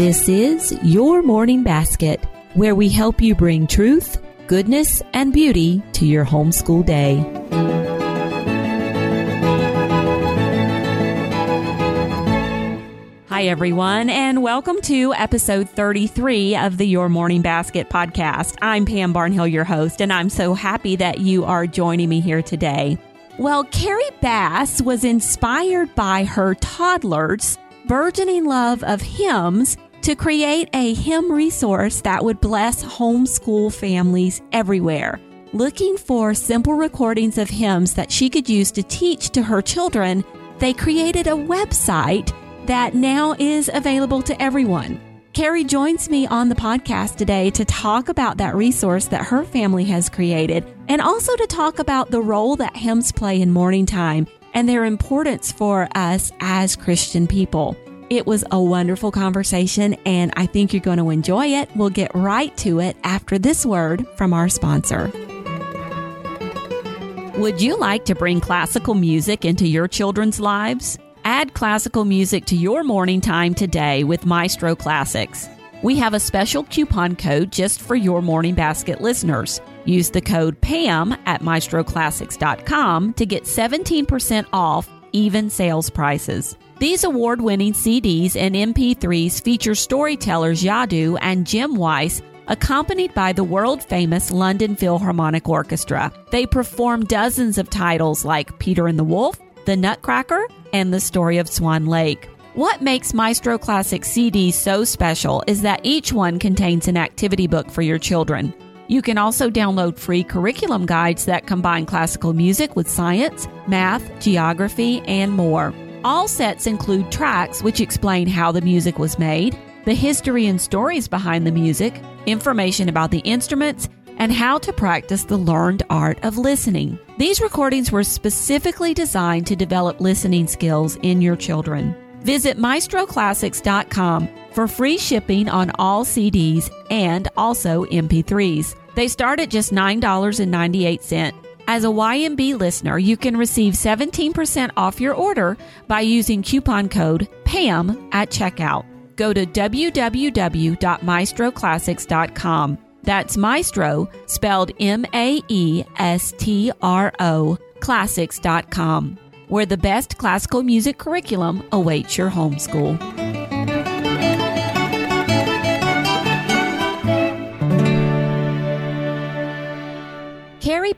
This is Your Morning Basket, where we help you bring truth, goodness, and beauty to your homeschool day. Hi, everyone, and welcome to episode 33 of the Your Morning Basket podcast. I'm Pam Barnhill, your host, and I'm so happy that you are joining me here today. Well, Carrie Bass was inspired by her toddlers' burgeoning love of hymns to create a hymn resource that would bless homeschool families everywhere. Looking for simple recordings of hymns that she could use to teach to her children, they created a website that now is available to everyone. Carrie joins me on the podcast today to talk about that resource that her family has created and also to talk about the role that hymns play in morning time and their importance for us as Christian people. It was a wonderful conversation and I think you're going to enjoy it. We'll get right to it after this word from our sponsor. Would you like to bring classical music into your children's lives? Add classical music to your morning time today with Maestro Classics. We have a special coupon code just for your morning basket listeners. Use the code PAM at maestroclassics.com to get 17% off even sales prices. These award winning CDs and MP3s feature storytellers Yadu and Jim Weiss, accompanied by the world famous London Philharmonic Orchestra. They perform dozens of titles like Peter and the Wolf, The Nutcracker, and The Story of Swan Lake. What makes Maestro Classic CDs so special is that each one contains an activity book for your children. You can also download free curriculum guides that combine classical music with science, math, geography, and more. All sets include tracks which explain how the music was made, the history and stories behind the music, information about the instruments, and how to practice the learned art of listening. These recordings were specifically designed to develop listening skills in your children. Visit maestroclassics.com for free shipping on all CDs and also MP3s. They start at just $9.98. As a YMB listener, you can receive 17% off your order by using coupon code PAM at checkout. Go to www.maestroclassics.com. That's Maestro, spelled M A E S T R O, classics.com, where the best classical music curriculum awaits your homeschool.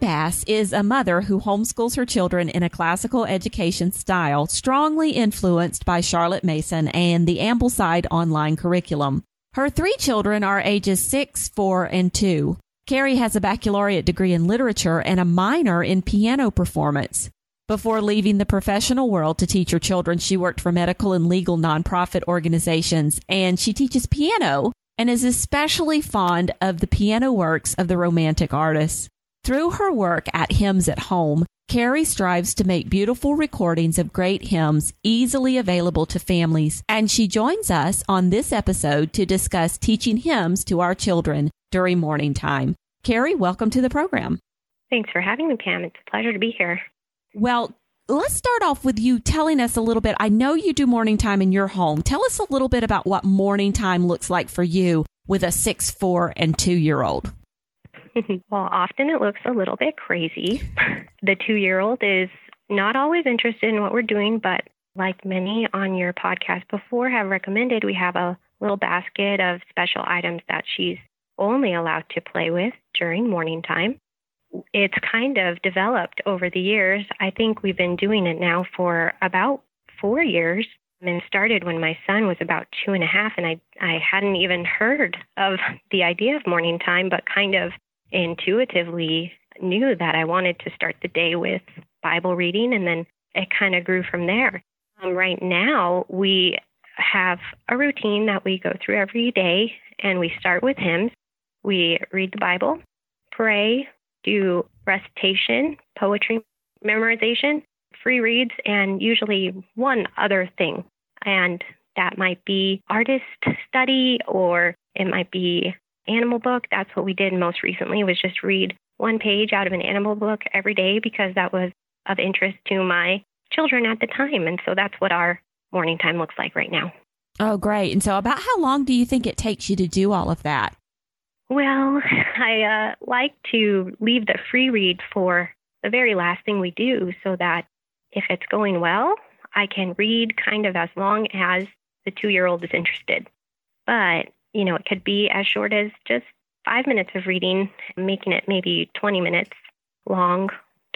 Bass is a mother who homeschools her children in a classical education style strongly influenced by Charlotte Mason and the Ambleside online curriculum. Her three children are ages six, four, and two. Carrie has a baccalaureate degree in literature and a minor in piano performance. Before leaving the professional world to teach her children, she worked for medical and legal nonprofit organizations, and she teaches piano and is especially fond of the piano works of the Romantic artists. Through her work at Hymns at Home, Carrie strives to make beautiful recordings of great hymns easily available to families, and she joins us on this episode to discuss teaching hymns to our children during morning time. Carrie, welcome to the program. Thanks for having me, Pam. It's a pleasure to be here. Well, let's start off with you telling us a little bit. I know you do morning time in your home. Tell us a little bit about what morning time looks like for you with a six, four, and two year old. well, often it looks a little bit crazy. the two year old is not always interested in what we're doing, but like many on your podcast before have recommended, we have a little basket of special items that she's only allowed to play with during morning time. It's kind of developed over the years. I think we've been doing it now for about four years and started when my son was about two and a half and I I hadn't even heard of the idea of morning time, but kind of intuitively knew that I wanted to start the day with Bible reading, and then it kind of grew from there. Um, right now, we have a routine that we go through every day, and we start with hymns. We read the Bible, pray, do recitation, poetry memorization, free reads, and usually one other thing. And that might be artist study or it might be animal book. That's what we did most recently was just read one page out of an animal book every day because that was of interest to my children at the time. And so that's what our morning time looks like right now. Oh, great. And so, about how long do you think it takes you to do all of that? Well, I uh, like to leave the free read for the very last thing we do so that if it's going well, I can read kind of as long as the two year old is interested. But, you know, it could be as short as just five minutes of reading, making it maybe 20 minutes long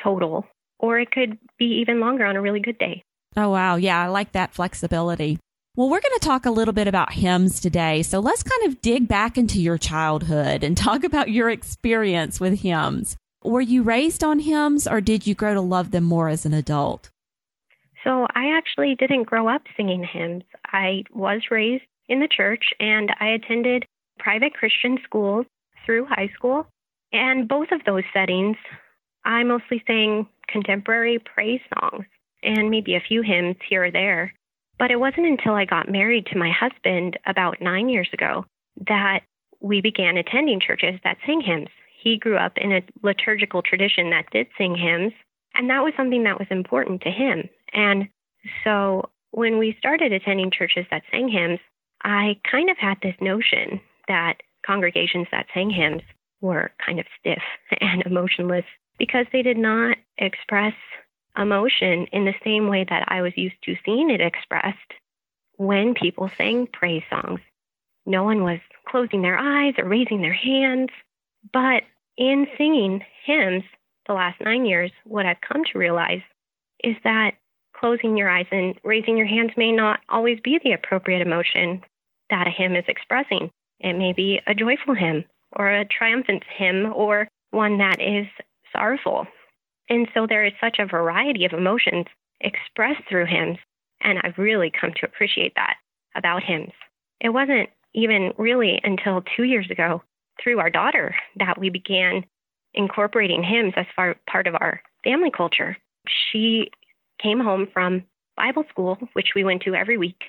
total, or it could be even longer on a really good day. Oh, wow. Yeah, I like that flexibility. Well, we're going to talk a little bit about hymns today. So let's kind of dig back into your childhood and talk about your experience with hymns. Were you raised on hymns or did you grow to love them more as an adult? So I actually didn't grow up singing hymns. I was raised in the church and I attended private Christian schools through high school. And both of those settings, I mostly sang contemporary praise songs and maybe a few hymns here or there. But it wasn't until I got married to my husband about nine years ago that we began attending churches that sang hymns. He grew up in a liturgical tradition that did sing hymns, and that was something that was important to him. And so when we started attending churches that sang hymns, I kind of had this notion that congregations that sang hymns were kind of stiff and emotionless because they did not express emotion in the same way that I was used to seeing it expressed when people sang praise songs. No one was closing their eyes or raising their hands. But in singing hymns the last nine years, what I've come to realize is that closing your eyes and raising your hands may not always be the appropriate emotion that a hymn is expressing. It may be a joyful hymn or a triumphant hymn or one that is sorrowful. And so there is such a variety of emotions expressed through hymns, and I've really come to appreciate that about hymns. It wasn't even really until two years ago through our daughter that we began incorporating hymns as far, part of our family culture. She came home from Bible school, which we went to every week,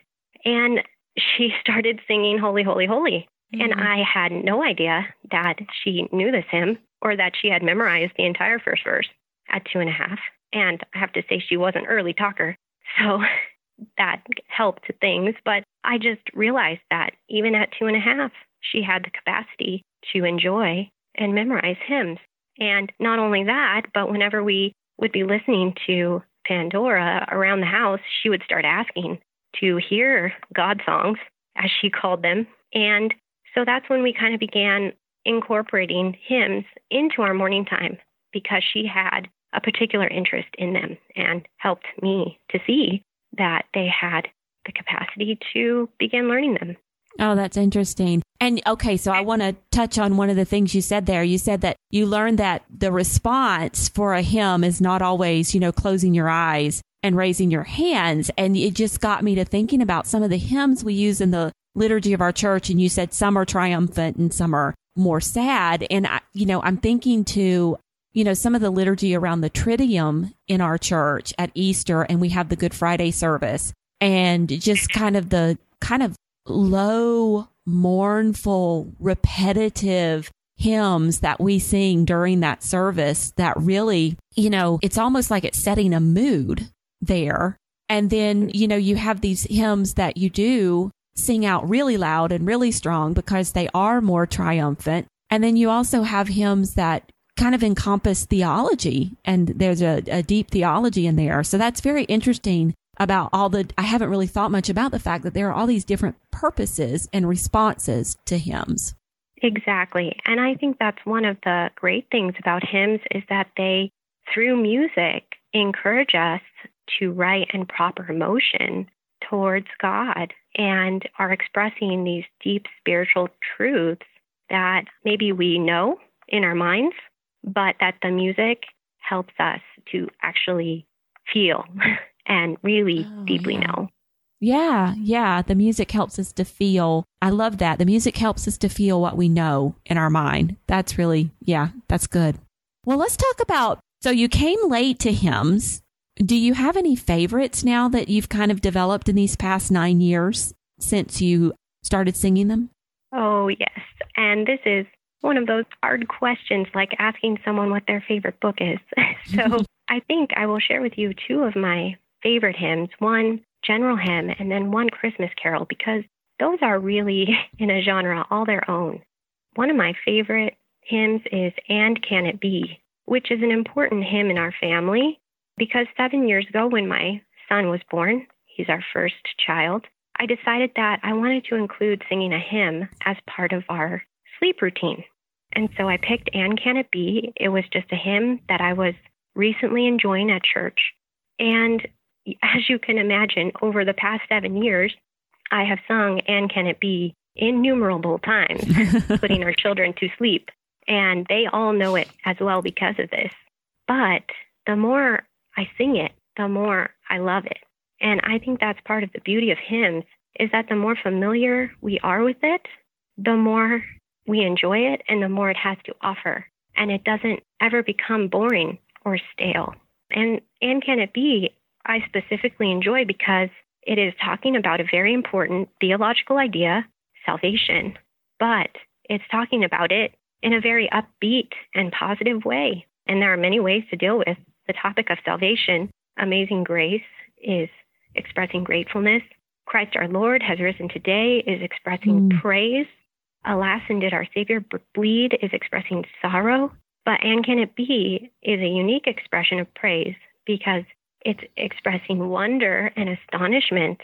and she started singing Holy, Holy, Holy. Mm-hmm. And I had no idea that she knew this hymn or that she had memorized the entire first verse at two and a half. And I have to say, she was an early talker. So that helped things. But I just realized that even at two and a half, she had the capacity to enjoy and memorize hymns. And not only that, but whenever we would be listening to Pandora around the house, she would start asking to hear God songs, as she called them. And so that's when we kind of began incorporating hymns into our morning time because she had a particular interest in them and helped me to see that they had the capacity to begin learning them. Oh, that's interesting. And okay, so I want to touch on one of the things you said there. You said that you learned that the response for a hymn is not always, you know, closing your eyes and raising your hands. And it just got me to thinking about some of the hymns we use in the liturgy of our church. And you said some are triumphant and some are more sad. And, I, you know, I'm thinking to, you know, some of the liturgy around the Triduum in our church at Easter, and we have the Good Friday service, and just kind of the kind of low, mournful, repetitive hymns that we sing during that service that really, you know, it's almost like it's setting a mood there. And then, you know, you have these hymns that you do sing out really loud and really strong because they are more triumphant. And then you also have hymns that kind of encompass theology and there's a, a, deep theology in there. So that's very interesting about all the, I haven't really thought much about the fact that there are all these different purposes and responses to hymns. Exactly. And I think that's one of the great things about hymns is that they, through music, encourage us to right and proper emotion towards God and are expressing these deep spiritual truths that maybe we know in our minds, but that the music helps us to actually feel and really oh, deeply yeah. know. Yeah, yeah. The music helps us to feel. I love that. The music helps us to feel what we know in our mind. That's really, yeah, that's good. Well, let's talk about. So you came late to hymns. Do you have any favorites now that you've kind of developed in these past nine years since you started singing them? Oh, yes. And this is one of those hard questions like asking someone what their favorite book is. so I think I will share with you two of my favorite hymns. One general hymn, and then one Christmas carol because those are really in a genre all their own. One of my favorite hymns is And Can It Be, which is an important hymn in our family because seven years ago, when my son was born, he's our first child, I decided that I wanted to include singing a hymn as part of our sleep routine. And so I picked And Can It Be. It was just a hymn that I was recently enjoying at church. And as you can imagine, over the past seven years, I have sung And Can It Be innumerable times, putting our children to sleep. And they all know it as well because of this. But the more I sing it, the more I love it. And I think that's part of the beauty of hymns is that the more familiar we are with it, the more we enjoy it and the more it has to offer. And it doesn't ever become boring or stale. And and can it be I specifically enjoy because it is talking about a very important theological idea, salvation, but it's talking about it in a very upbeat and positive way. And there are many ways to deal with the topic of salvation. Amazing grace is expressing gratefulness. Christ our Lord has risen today is expressing mm. praise. Alas, and did our Savior bleed is expressing sorrow. But and can it be is a unique expression of praise because it's expressing wonder and astonishment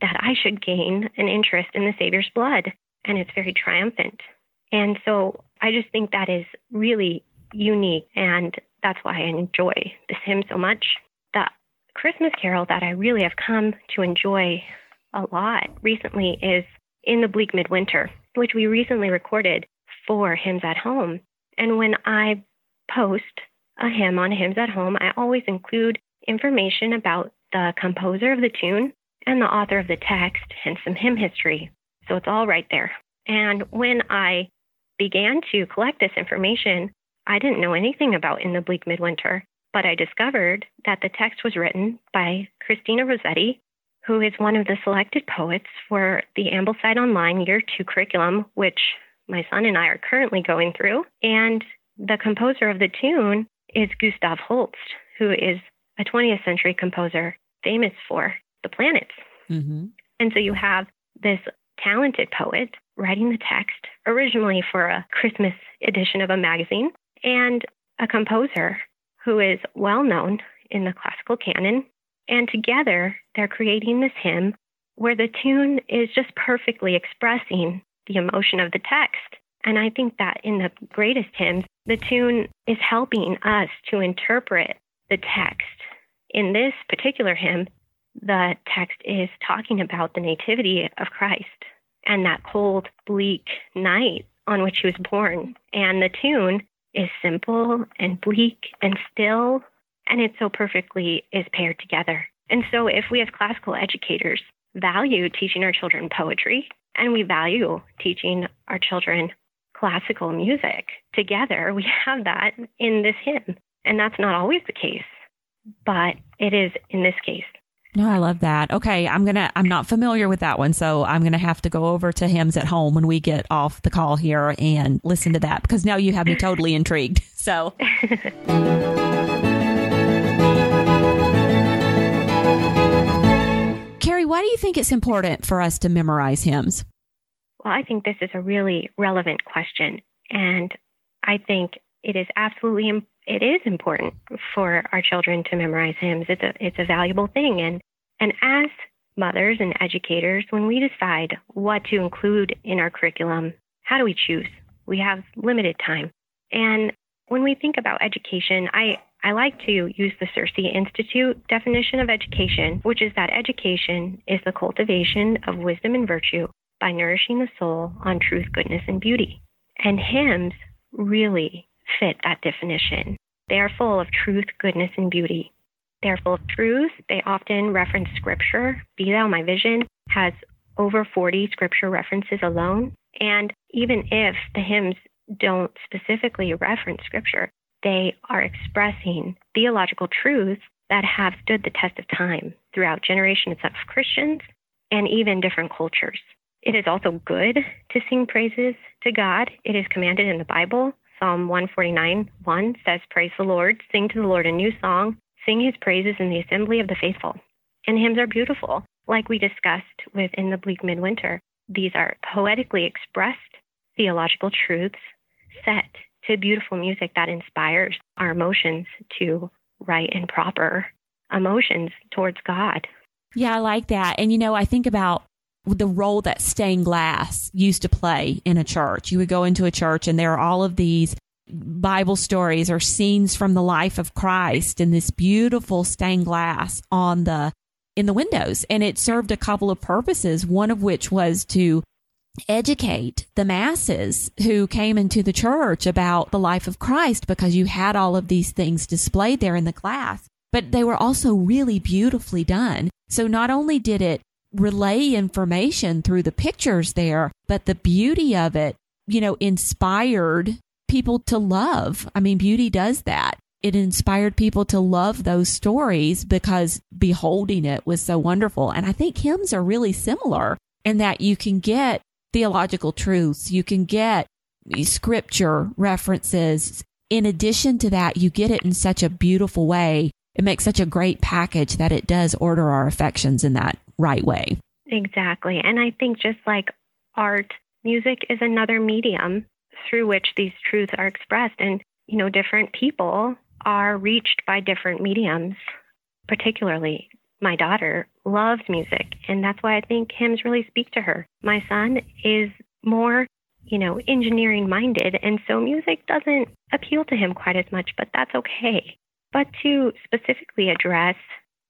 that I should gain an interest in the Savior's blood. And it's very triumphant. And so I just think that is really unique. And that's why I enjoy this hymn so much. The Christmas carol that I really have come to enjoy a lot recently is In the Bleak Midwinter, which we recently recorded for Hymns at Home. And when I post a hymn on Hymns at Home, I always include information about the composer of the tune and the author of the text and some hymn history. So it's all right there. And when I began to collect this information, I didn't know anything about In the Bleak Midwinter, but I discovered that the text was written by Christina Rossetti, who is one of the selected poets for the Ambleside Online Year 2 curriculum, which my son and I are currently going through. And the composer of the tune is Gustav Holst, who is a 20th century composer famous for the planets. Mm-hmm. And so you have this talented poet writing the text originally for a Christmas edition of a magazine and a composer who is well known in the classical canon. And together they're creating this hymn where the tune is just perfectly expressing the emotion of the text. And I think that in the greatest hymns, the tune is helping us to interpret the text in this particular hymn, the text is talking about the nativity of Christ and that cold, bleak night on which he was born. And the tune is simple and bleak and still, and it so perfectly is paired together. And so, if we as classical educators value teaching our children poetry and we value teaching our children classical music together, we have that in this hymn. And that's not always the case but it is in this case. No, I love that. Okay, I'm gonna. I'm not familiar with that one, so I'm gonna have to go over to Hymns at Home when we get off the call here and listen to that because now you have me totally intrigued. So. Carrie, why do you think it's important for us to memorize hymns? Well, I think this is a really relevant question, and I think it is absolutely it is important for our children to memorize hymns. It's a it's a valuable thing, and and as mothers and educators, when we decide what to include in our curriculum, how do we choose? We have limited time, and when we think about education, I I like to use the CiRCE Institute definition of education, which is that education is the cultivation of wisdom and virtue by nourishing the soul on truth, goodness, and beauty. And hymns really fit that definition. They are full of truth, goodness, and beauty. They are full of truth. They often reference scripture. Be Thou My Vision has over 40 scripture references alone. And even if the hymns don't specifically reference scripture, they are expressing theological truths that have stood the test of time throughout generations of Christians and even different cultures. It is also good to sing praises to God. It is commanded in the Bible. Psalm 149 1 says, Praise the Lord, sing to the Lord a new song, sing his praises in the assembly of the faithful. And hymns are beautiful. like we discussed within the bleak midwinter, these are poetically expressed theological truths set to beautiful music that inspires our emotions to right and proper emotions towards God. Yeah, I like that. And you know, I think about the role that stained glass used to play in a church. You would go into a church and there are all of these Bible stories or scenes from the life of Christ in this beautiful stained glass on the in the windows. And it served a couple of purposes one of which was to educate the masses who came into the church about the life of Christ because you had all of these things displayed there in the glass. But they were also really beautifully done. So not only did it relay information through the pictures there but the beauty of it you know inspired people to love. I mean, beauty does that. It inspired people to love those stories because beholding it was so wonderful. And I think hymns are really similar in that you can get theological truths, you can get scripture references. In addition to that, you get it in such a beautiful way. It makes such a great package that it does order our affections in that right way. Exactly. And I think just like art, music is another medium through which these truths are expressed. And, you know, different people are reached by different mediums, particularly my daughter loves music. And that's why I think hymns really speak to her. My son is more, you know, engineering minded. And so music doesn't appeal to him quite as much, but that's okay. But to specifically address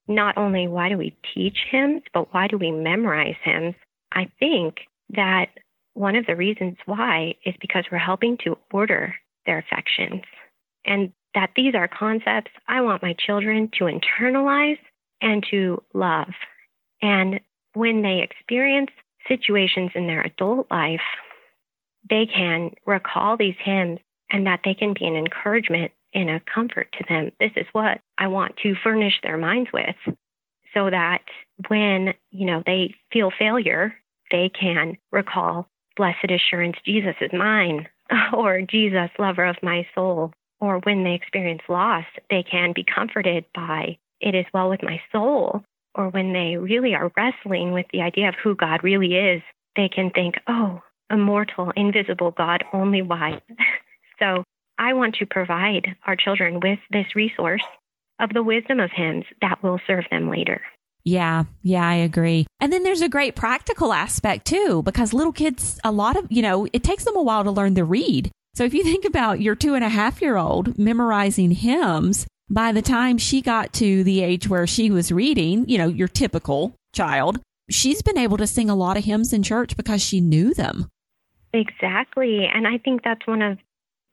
not only why do we teach hymns, but why do we memorize hymns, I think that one of the reasons why is because we're helping to order their affections. And that these are concepts I want my children to internalize and to love. And when they experience situations in their adult life, they can recall these hymns and that they can be an encouragement and a comfort to them. This is what I want to furnish their minds with so that when, you know, they feel failure, they can recall blessed assurance, Jesus is mine, or Jesus, lover of my soul. Or when they experience loss, they can be comforted by it is well with my soul. Or when they really are wrestling with the idea of who God really is, they can think, oh, immortal, invisible God, only wise. so I want to provide our children with this resource of the wisdom of hymns that will serve them later. Yeah, yeah, I agree. And then there's a great practical aspect too, because little kids, a lot of, you know, it takes them a while to learn to read. So if you think about your two and a half year old memorizing hymns, by the time she got to the age where she was reading, you know, your typical child, she's been able to sing a lot of hymns in church because she knew them. Exactly. And I think that's one of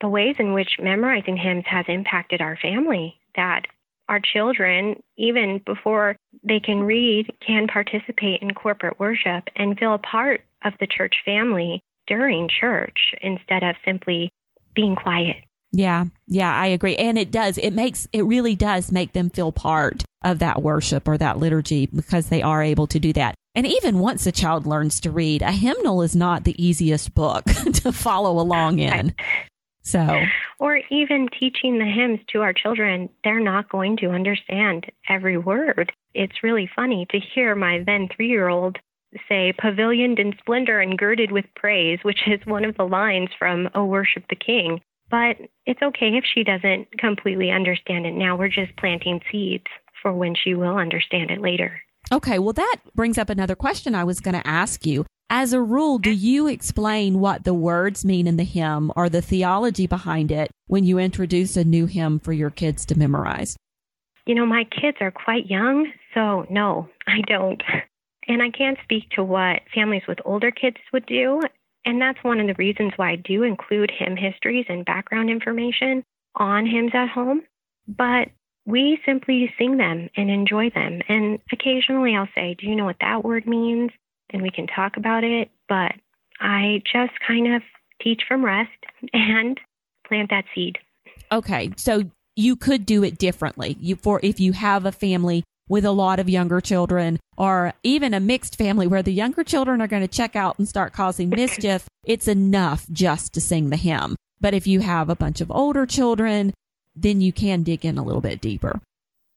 the ways in which memorizing hymns has impacted our family. That our children, even before they can read, can participate in corporate worship and feel a part of the church family during church instead of simply being quiet. Yeah, yeah, I agree. And it does, it makes, it really does make them feel part of that worship or that liturgy because they are able to do that. And even once a child learns to read, a hymnal is not the easiest book to follow along in. So, or even teaching the hymns to our children, they're not going to understand every word. It's really funny to hear my then three year old say, pavilioned in splendor and girded with praise, which is one of the lines from Oh Worship the King. But it's okay if she doesn't completely understand it now. We're just planting seeds for when she will understand it later. Okay, well, that brings up another question I was going to ask you. As a rule, do you explain what the words mean in the hymn or the theology behind it when you introduce a new hymn for your kids to memorize? You know, my kids are quite young, so no, I don't. And I can't speak to what families with older kids would do. And that's one of the reasons why I do include hymn histories and background information on hymns at home. But we simply sing them and enjoy them. And occasionally I'll say, Do you know what that word means? And we can talk about it. But I just kind of teach from rest and plant that seed. Okay. So you could do it differently. You for if you have a family with a lot of younger children or even a mixed family where the younger children are going to check out and start causing mischief, it's enough just to sing the hymn. But if you have a bunch of older children, then you can dig in a little bit deeper.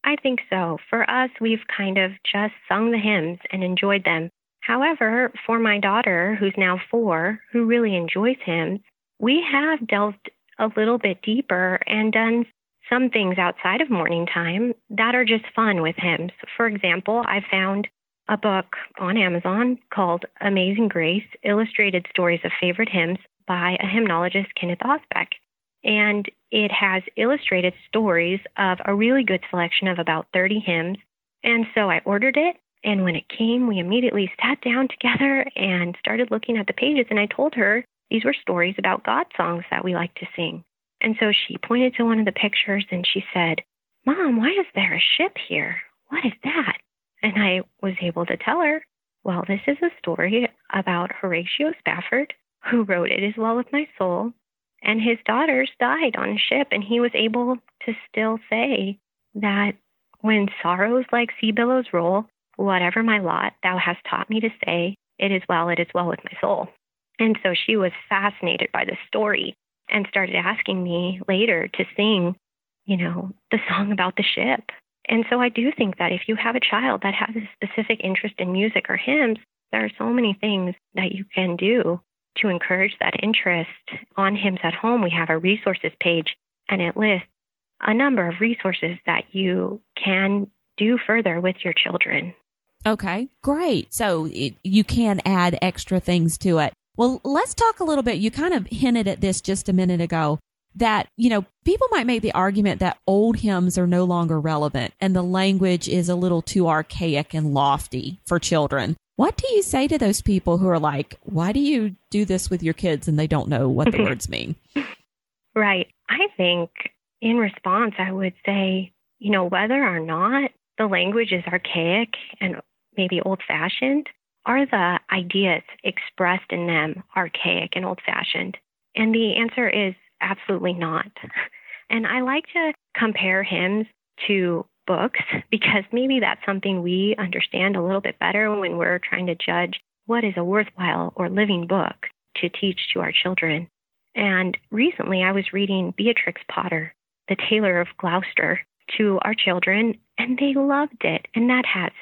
I think so. For us, we've kind of just sung the hymns and enjoyed them. However, for my daughter, who's now four, who really enjoys hymns, we have delved a little bit deeper and done some things outside of morning time that are just fun with hymns. For example, I found a book on Amazon called Amazing Grace Illustrated Stories of Favorite Hymns by a hymnologist, Kenneth Osbeck. And it has illustrated stories of a really good selection of about 30 hymns. And so I ordered it. And when it came, we immediately sat down together and started looking at the pages. And I told her these were stories about God songs that we like to sing. And so she pointed to one of the pictures and she said, Mom, why is there a ship here? What is that? And I was able to tell her, well, this is a story about Horatio Spafford, who wrote It Is Well With My Soul, and his daughters died on a ship, and he was able to still say that when sorrows like sea billows roll, whatever my lot, thou hast taught me to say, it is well, it is well with my soul. And so she was fascinated by the story and started asking me later to sing, you know, the song about the ship. And so I do think that if you have a child that has a specific interest in music or hymns, there are so many things that you can do to encourage that interest. On Hymns at Home, we have a resources page and it lists a number of resources that you can do further with your children. Okay, great. So it, you can add extra things to it. Well, let's talk a little bit. You kind of hinted at this just a minute ago that, you know, people might make the argument that old hymns are no longer relevant and the language is a little too archaic and lofty for children. What do you say to those people who are like, why do you do this with your kids and they don't know what the words mean? Right. I think in response, I would say, you know, whether or not the language is archaic and maybe old fashioned, are the ideas expressed in them archaic and old fashioned? And the answer is absolutely not. And I like to compare hymns to books because maybe that's something we understand a little bit better when we're trying to judge what is a worthwhile or living book to teach to our children. And recently I was reading Beatrix Potter, The Tailor of Gloucester, to our children, and they loved it. And that has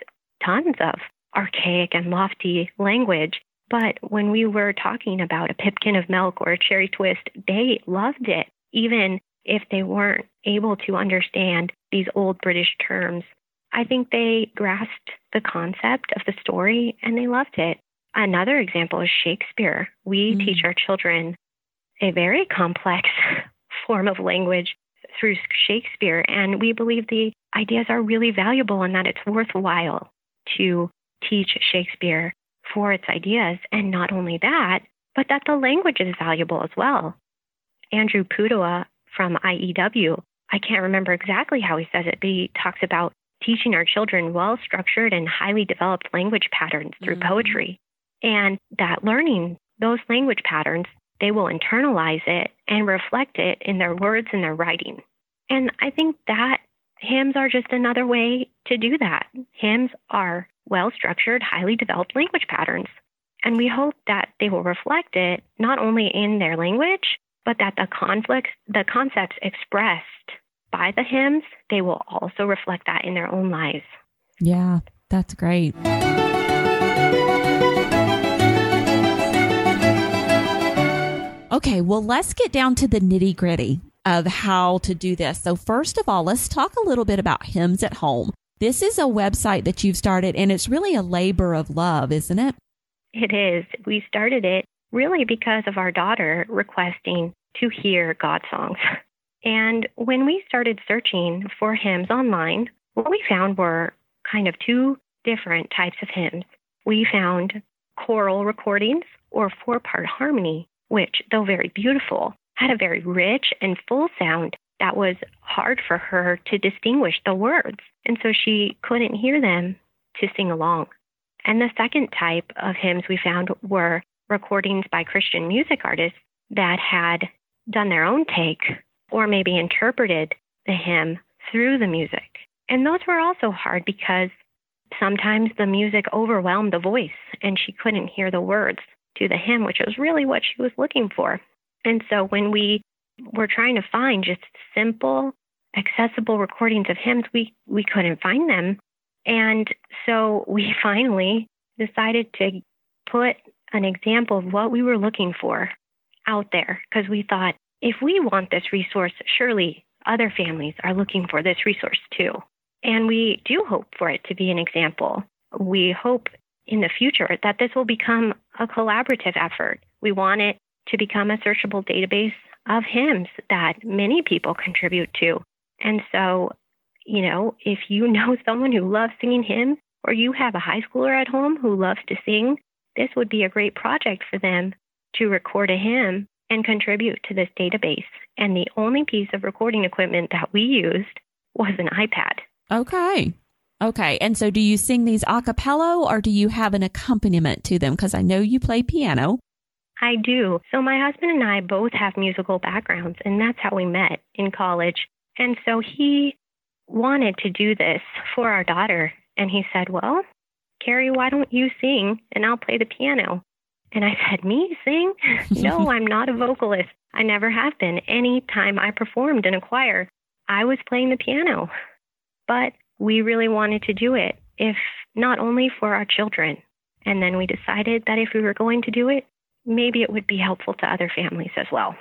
tons of archaic and lofty language. But when we were talking about a pipkin of milk or a cherry twist, they loved it, even if they weren't able to understand these old British terms. I think they grasped the concept of the story and they loved it. Another example is Shakespeare. We mm. teach our children a very complex form of language through Shakespeare, and we believe the ideas are really valuable and that it's worthwhile to teach Shakespeare for its ideas. And not only that, but that the language is valuable as well. Andrew Pudewa from IEW, I can't remember exactly how he says it, but he talks about teaching our children well structured and highly developed language patterns through mm-hmm. poetry. And that learning those language patterns, they will internalize it and reflect it in their words and their writing. And I think that hymns are just another way to do that. Hymns are well structured, highly developed language patterns. And we hope that they will reflect it not only in their language, but that the conflicts, the concepts expressed by the hymns, they will also reflect that in their own lives. Yeah, that's great. Okay, well, let's get down to the nitty gritty of how to do this. So, first of all, let's talk a little bit about Hymns at Home. This is a website that you've started, and it's really a labor of love, isn't it? It is. We started it really because of our daughter requesting to hear God songs. And when we started searching for hymns online, what we found were kind of two different types of hymns. We found choral recordings or four part harmony, which, though very beautiful, had a very rich and full sound that was hard for her to distinguish the words. And so she couldn't hear them to sing along. And the second type of hymns we found were recordings by Christian music artists that had done their own take or maybe interpreted the hymn through the music. And those were also hard because sometimes the music overwhelmed the voice and she couldn't hear the words to the hymn, which was really what she was looking for. And so when we were trying to find just simple accessible recordings of hymns, we, we couldn't find them. And so we finally decided to put an example of what we were looking for out there because we thought if we want this resource, surely other families are looking for this resource too. And we do hope for it to be an example. We hope in the future that this will become a collaborative effort. We want it to become a searchable database of hymns that many people contribute to. And so, you know, if you know someone who loves singing hymns or you have a high schooler at home who loves to sing, this would be a great project for them to record a hymn and contribute to this database. And the only piece of recording equipment that we used was an iPad. Okay. Okay. And so do you sing these a cappella or do you have an accompaniment to them? Because I know you play piano. I do. So my husband and I both have musical backgrounds, and that's how we met in college. And so he wanted to do this for our daughter. And he said, Well, Carrie, why don't you sing and I'll play the piano? And I said, Me sing? no, I'm not a vocalist. I never have been. Any time I performed in a choir, I was playing the piano. But we really wanted to do it, if not only for our children. And then we decided that if we were going to do it, maybe it would be helpful to other families as well.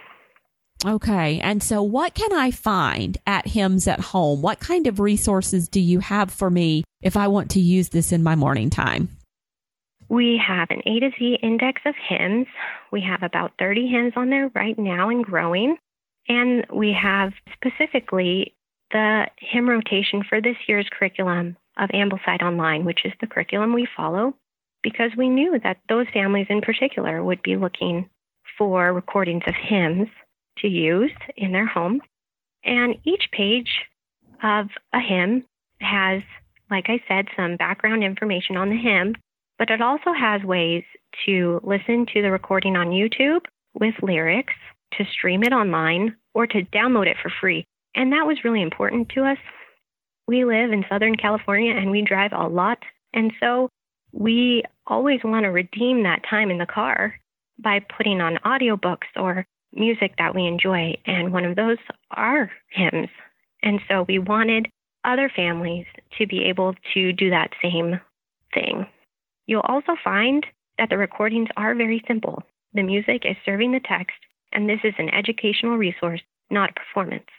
Okay. And so, what can I find at Hymns at Home? What kind of resources do you have for me if I want to use this in my morning time? We have an A to Z index of hymns. We have about 30 hymns on there right now and growing. And we have specifically the hymn rotation for this year's curriculum of Ambleside Online, which is the curriculum we follow, because we knew that those families in particular would be looking for recordings of hymns to use in their home. And each page of a hymn has, like I said, some background information on the hymn, but it also has ways to listen to the recording on YouTube with lyrics, to stream it online, or to download it for free. And that was really important to us. We live in Southern California and we drive a lot. And so we always want to redeem that time in the car by putting on audiobooks or music that we enjoy. And one of those are hymns. And so we wanted other families to be able to do that same thing. You'll also find that the recordings are very simple. The music is serving the text, and this is an educational resource, not a performance.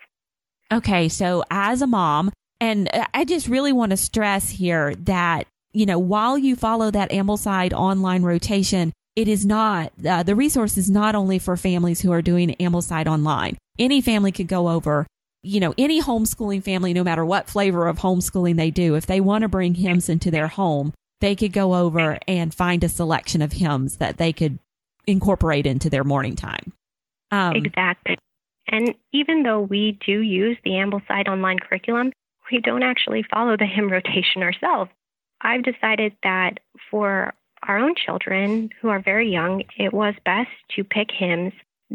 Okay, so as a mom, and I just really want to stress here that, you know, while you follow that Ambleside online rotation, it is not, uh, the resource is not only for families who are doing Ambleside online. Any family could go over, you know, any homeschooling family, no matter what flavor of homeschooling they do, if they want to bring hymns into their home, they could go over and find a selection of hymns that they could incorporate into their morning time. Um, exactly. And even though we do use the Ambleside online curriculum, we don't actually follow the hymn rotation ourselves. I've decided that for our own children who are very young, it was best to pick hymns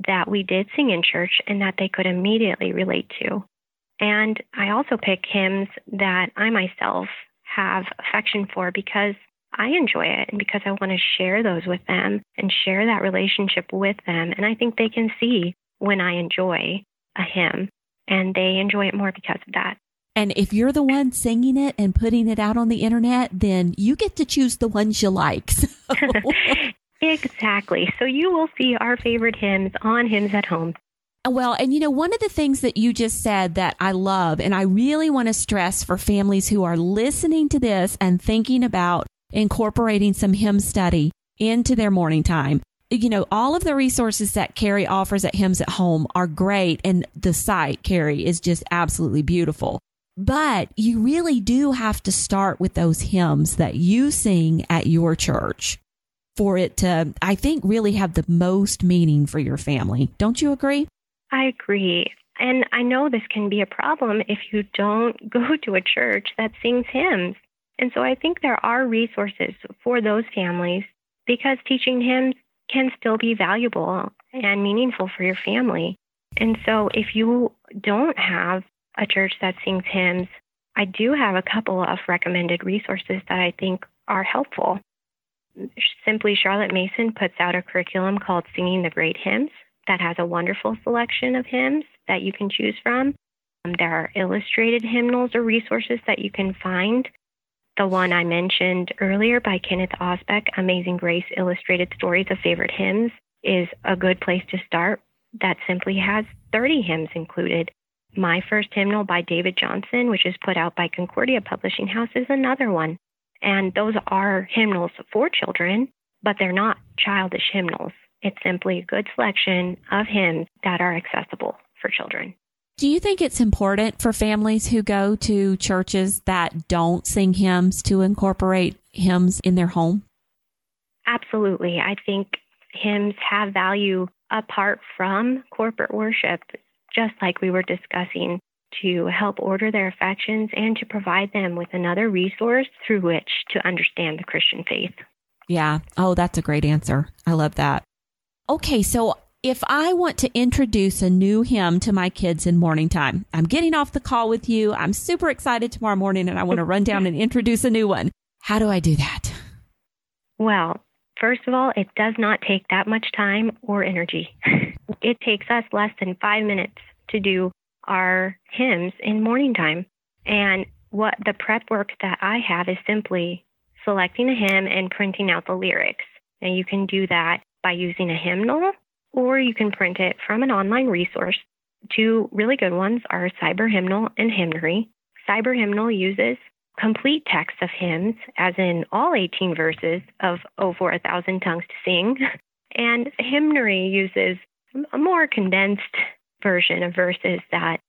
that we did sing in church and that they could immediately relate to. And I also pick hymns that I myself have affection for because I enjoy it and because I want to share those with them and share that relationship with them. And I think they can see when I enjoy a hymn and they enjoy it more because of that. And if you're the one singing it and putting it out on the internet, then you get to choose the ones you like. So. exactly. So you will see our favorite hymns on Hymns at Home. Well, and you know, one of the things that you just said that I love, and I really want to stress for families who are listening to this and thinking about incorporating some hymn study into their morning time. You know, all of the resources that Carrie offers at Hymns at Home are great, and the site, Carrie, is just absolutely beautiful. But you really do have to start with those hymns that you sing at your church for it to, I think, really have the most meaning for your family. Don't you agree? I agree. And I know this can be a problem if you don't go to a church that sings hymns. And so I think there are resources for those families because teaching hymns can still be valuable and meaningful for your family. And so if you don't have a church that sings hymns, I do have a couple of recommended resources that I think are helpful. Simply Charlotte Mason puts out a curriculum called Singing the Great Hymns that has a wonderful selection of hymns that you can choose from. Um, there are illustrated hymnals or resources that you can find. The one I mentioned earlier by Kenneth Osbeck, Amazing Grace Illustrated Stories of Favorite Hymns, is a good place to start. That simply has 30 hymns included. My First Hymnal by David Johnson, which is put out by Concordia Publishing House, is another one. And those are hymnals for children, but they're not childish hymnals. It's simply a good selection of hymns that are accessible for children. Do you think it's important for families who go to churches that don't sing hymns to incorporate hymns in their home? Absolutely. I think hymns have value apart from corporate worship, just like we were discussing, to help order their affections and to provide them with another resource through which to understand the Christian faith. Yeah. Oh, that's a great answer. I love that. Okay, so if I want to introduce a new hymn to my kids in morning time, I'm getting off the call with you. I'm super excited tomorrow morning and I want to run down and introduce a new one. How do I do that? Well, first of all, it does not take that much time or energy. it takes us less than five minutes to do our hymns in morning time. And what the prep work that I have is simply selecting a hymn and printing out the lyrics. And you can do that by using a hymnal, or you can print it from an online resource. Two really good ones are Cyber Hymnal and Hymnary. Cyber Hymnal uses complete text of hymns, as in all 18 verses of for a Thousand Tongues to Sing, and Hymnary uses a more condensed version of verses that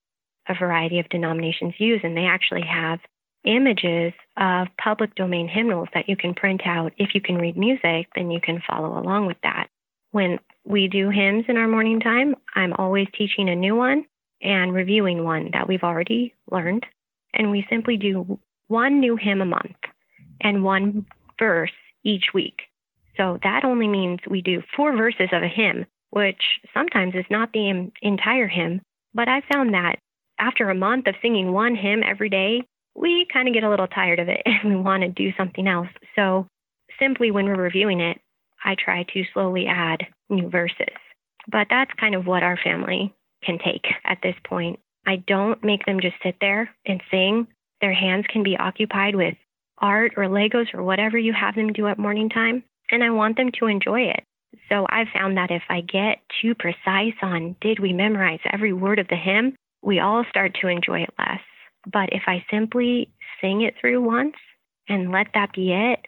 a variety of denominations use, and they actually have images of public domain hymnals that you can print out. If you can read music, then you can follow along with that. When we do hymns in our morning time, I'm always teaching a new one and reviewing one that we've already learned. And we simply do one new hymn a month and one verse each week. So that only means we do four verses of a hymn, which sometimes is not the entire hymn. But I found that after a month of singing one hymn every day, we kind of get a little tired of it and we want to do something else. So, simply when we're reviewing it, I try to slowly add new verses. But that's kind of what our family can take at this point. I don't make them just sit there and sing. Their hands can be occupied with art or Legos or whatever you have them do at morning time. And I want them to enjoy it. So I've found that if I get too precise on did we memorize every word of the hymn, we all start to enjoy it less. But if I simply sing it through once and let that be it,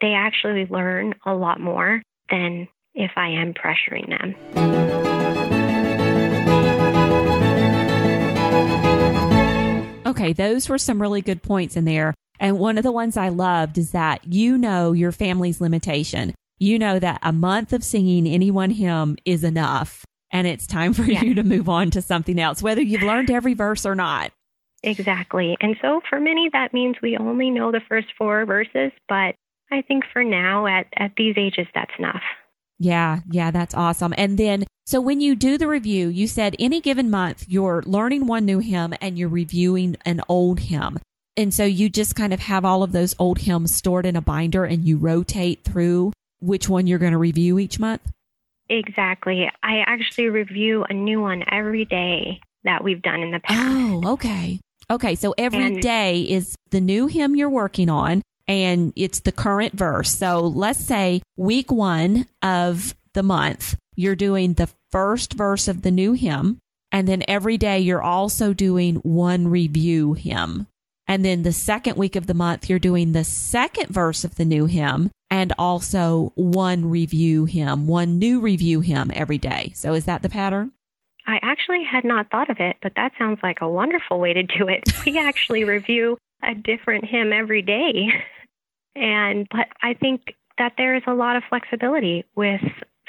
they actually learn a lot more than if I am pressuring them. Okay, those were some really good points in there. And one of the ones I loved is that you know your family's limitation. You know that a month of singing any one hymn is enough, and it's time for yes. you to move on to something else, whether you've learned every verse or not. Exactly. And so for many, that means we only know the first four verses, but I think for now, at, at these ages, that's enough. Yeah, yeah, that's awesome. And then, so when you do the review, you said any given month you're learning one new hymn and you're reviewing an old hymn. And so you just kind of have all of those old hymns stored in a binder and you rotate through which one you're going to review each month? Exactly. I actually review a new one every day that we've done in the past. Oh, okay. Okay, so every and, day is the new hymn you're working on and it's the current verse. So let's say week one of the month, you're doing the first verse of the new hymn. And then every day you're also doing one review hymn. And then the second week of the month, you're doing the second verse of the new hymn and also one review hymn, one new review hymn every day. So is that the pattern? I actually had not thought of it, but that sounds like a wonderful way to do it. We actually review a different hymn every day. And but I think that there is a lot of flexibility with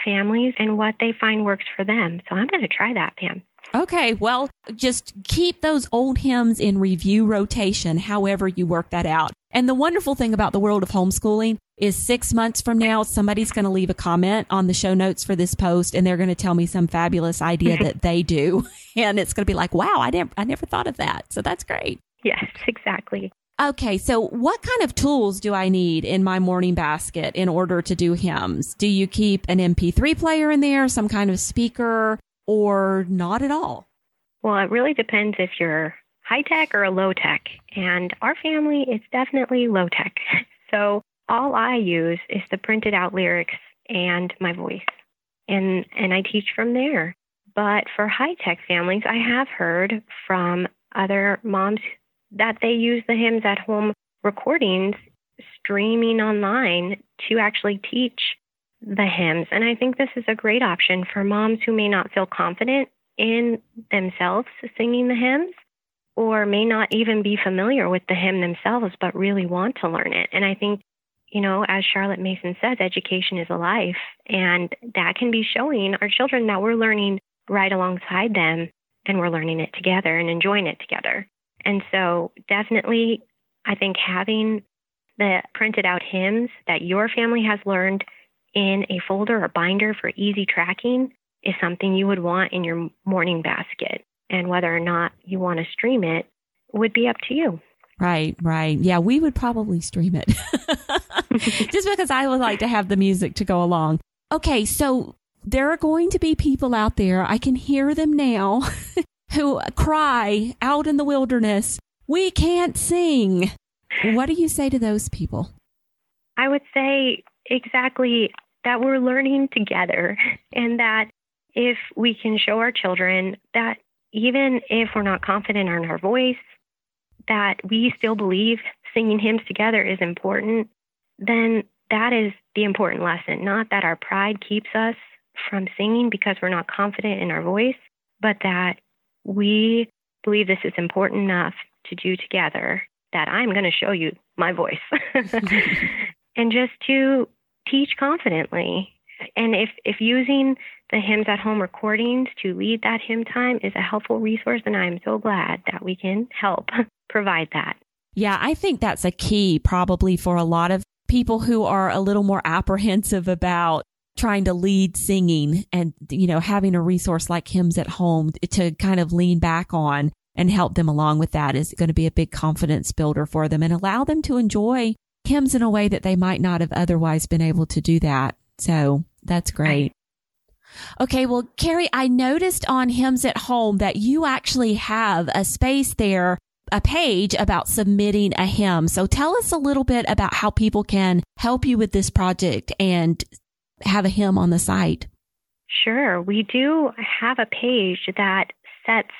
families and what they find works for them. So I'm going to try that, Pam. Okay, well, just keep those old hymns in review rotation, however you work that out. And the wonderful thing about the world of homeschooling is six months from now, somebody's going to leave a comment on the show notes for this post and they're going to tell me some fabulous idea that they do. And it's going to be like, wow, I never, I never thought of that. So that's great. Yes, exactly. Okay, so what kind of tools do I need in my morning basket in order to do hymns? Do you keep an MP3 player in there, some kind of speaker, or not at all? Well, it really depends if you're high tech or low tech. And our family, it's definitely low tech. So all I use is the printed out lyrics and my voice. And, and I teach from there. But for high tech families, I have heard from other moms that they use the hymns at home recordings streaming online to actually teach the hymns. And I think this is a great option for moms who may not feel confident in themselves singing the hymns or may not even be familiar with the hymn themselves, but really want to learn it. And I think, you know, as Charlotte Mason says, education is a life. And that can be showing our children that we're learning right alongside them and we're learning it together and enjoying it together. And so, definitely, I think having the printed out hymns that your family has learned in a folder or binder for easy tracking is something you would want in your morning basket. And whether or not you want to stream it would be up to you. Right, right. Yeah, we would probably stream it just because I would like to have the music to go along. Okay, so there are going to be people out there, I can hear them now, who cry out in the wilderness, We can't sing. What do you say to those people? I would say exactly that we're learning together and that if we can show our children that even if we're not confident in our voice, that we still believe singing hymns together is important, then that is the important lesson. Not that our pride keeps us from singing because we're not confident in our voice, but that we believe this is important enough to do together that I'm going to show you my voice. and just to teach confidently. And if, if using the hymns at home recordings to lead that hymn time is a helpful resource, and I'm so glad that we can help provide that. Yeah, I think that's a key probably for a lot of people who are a little more apprehensive about trying to lead singing and, you know, having a resource like hymns at home to kind of lean back on and help them along with that is going to be a big confidence builder for them and allow them to enjoy hymns in a way that they might not have otherwise been able to do that. So that's great. Okay. Well, Carrie, I noticed on Hymns at Home that you actually have a space there, a page about submitting a hymn. So tell us a little bit about how people can help you with this project and have a hymn on the site. Sure. We do have a page that sets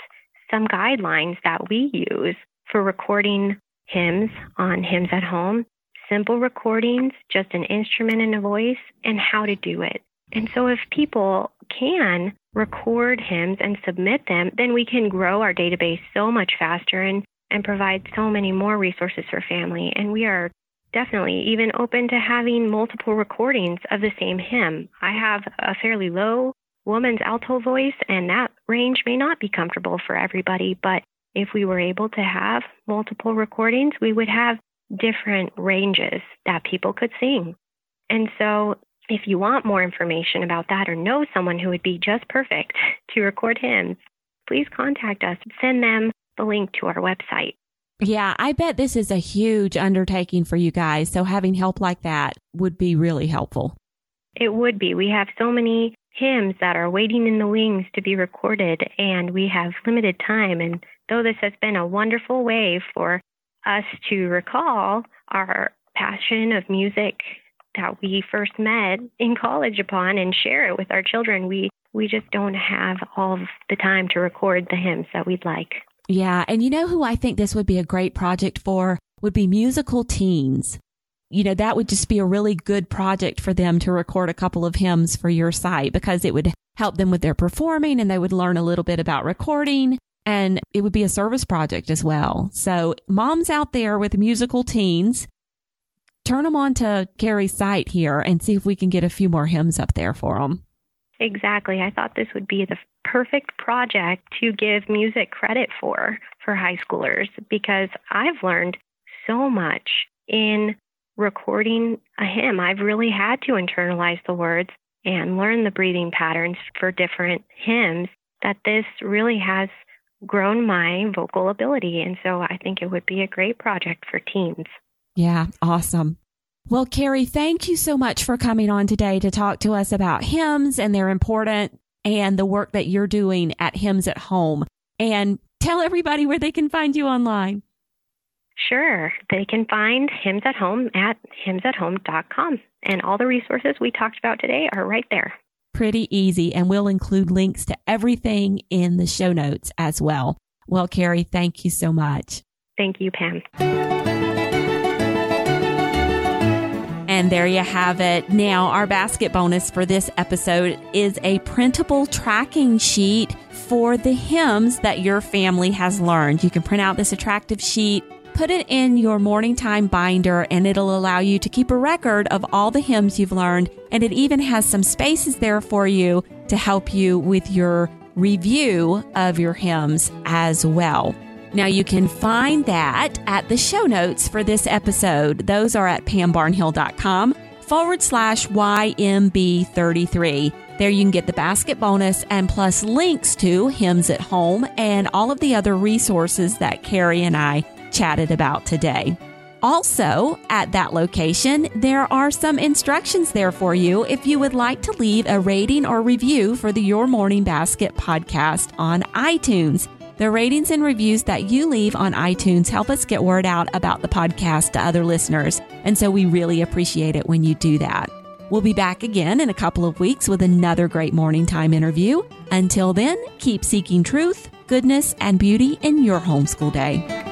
some guidelines that we use for recording hymns on Hymns at Home simple recordings, just an instrument and a voice, and how to do it. And so if people can record hymns and submit them, then we can grow our database so much faster and, and provide so many more resources for family. And we are definitely even open to having multiple recordings of the same hymn. I have a fairly low woman's alto voice, and that range may not be comfortable for everybody, but if we were able to have multiple recordings, we would have different ranges that people could sing. And so, if you want more information about that or know someone who would be just perfect to record hymns, please contact us. Send them the link to our website. Yeah, I bet this is a huge undertaking for you guys. So, having help like that would be really helpful. It would be. We have so many hymns that are waiting in the wings to be recorded, and we have limited time. And though this has been a wonderful way for us to recall our passion of music that we first met in college upon and share it with our children. We we just don't have all the time to record the hymns that we'd like. Yeah, and you know who I think this would be a great project for would be musical teens. You know, that would just be a really good project for them to record a couple of hymns for your site because it would help them with their performing and they would learn a little bit about recording and it would be a service project as well. So moms out there with musical teens, turn them on to Carrie's site here and see if we can get a few more hymns up there for them. Exactly. I thought this would be the perfect project to give music credit for for high schoolers because I've learned so much in recording a hymn. I've really had to internalize the words and learn the breathing patterns for different hymns that this really has grown my vocal ability. And so I think it would be a great project for teens. Yeah, awesome. Well, Carrie, thank you so much for coming on today to talk to us about hymns and their importance and the work that you're doing at Hymns at Home. And Tell everybody where they can find you online. Sure. They can find Hymns at Home at hymnsathome.com. And all the resources we talked about today are right there. Pretty easy. And we'll include links to everything in the show notes as well. Well, Carrie, thank you so much. Thank you, Pam. And there you have it. Now, our basket bonus for this episode is a printable tracking sheet for the hymns that your family has learned. You can print out this attractive sheet, put it in your morning time binder, and it'll allow you to keep a record of all the hymns you've learned. And it even has some spaces there for you to help you with your review of your hymns as well. Now you can find that at the show notes for this episode. Those are at pambarnhill.com forward slash YMB33. There you can get the basket bonus and plus links to Hymns at Home and all of the other resources that Carrie and I chatted about today. Also, at that location, there are some instructions there for you if you would like to leave a rating or review for the Your Morning Basket podcast on iTunes. The ratings and reviews that you leave on iTunes help us get word out about the podcast to other listeners. And so we really appreciate it when you do that. We'll be back again in a couple of weeks with another great morning time interview. Until then, keep seeking truth, goodness, and beauty in your homeschool day.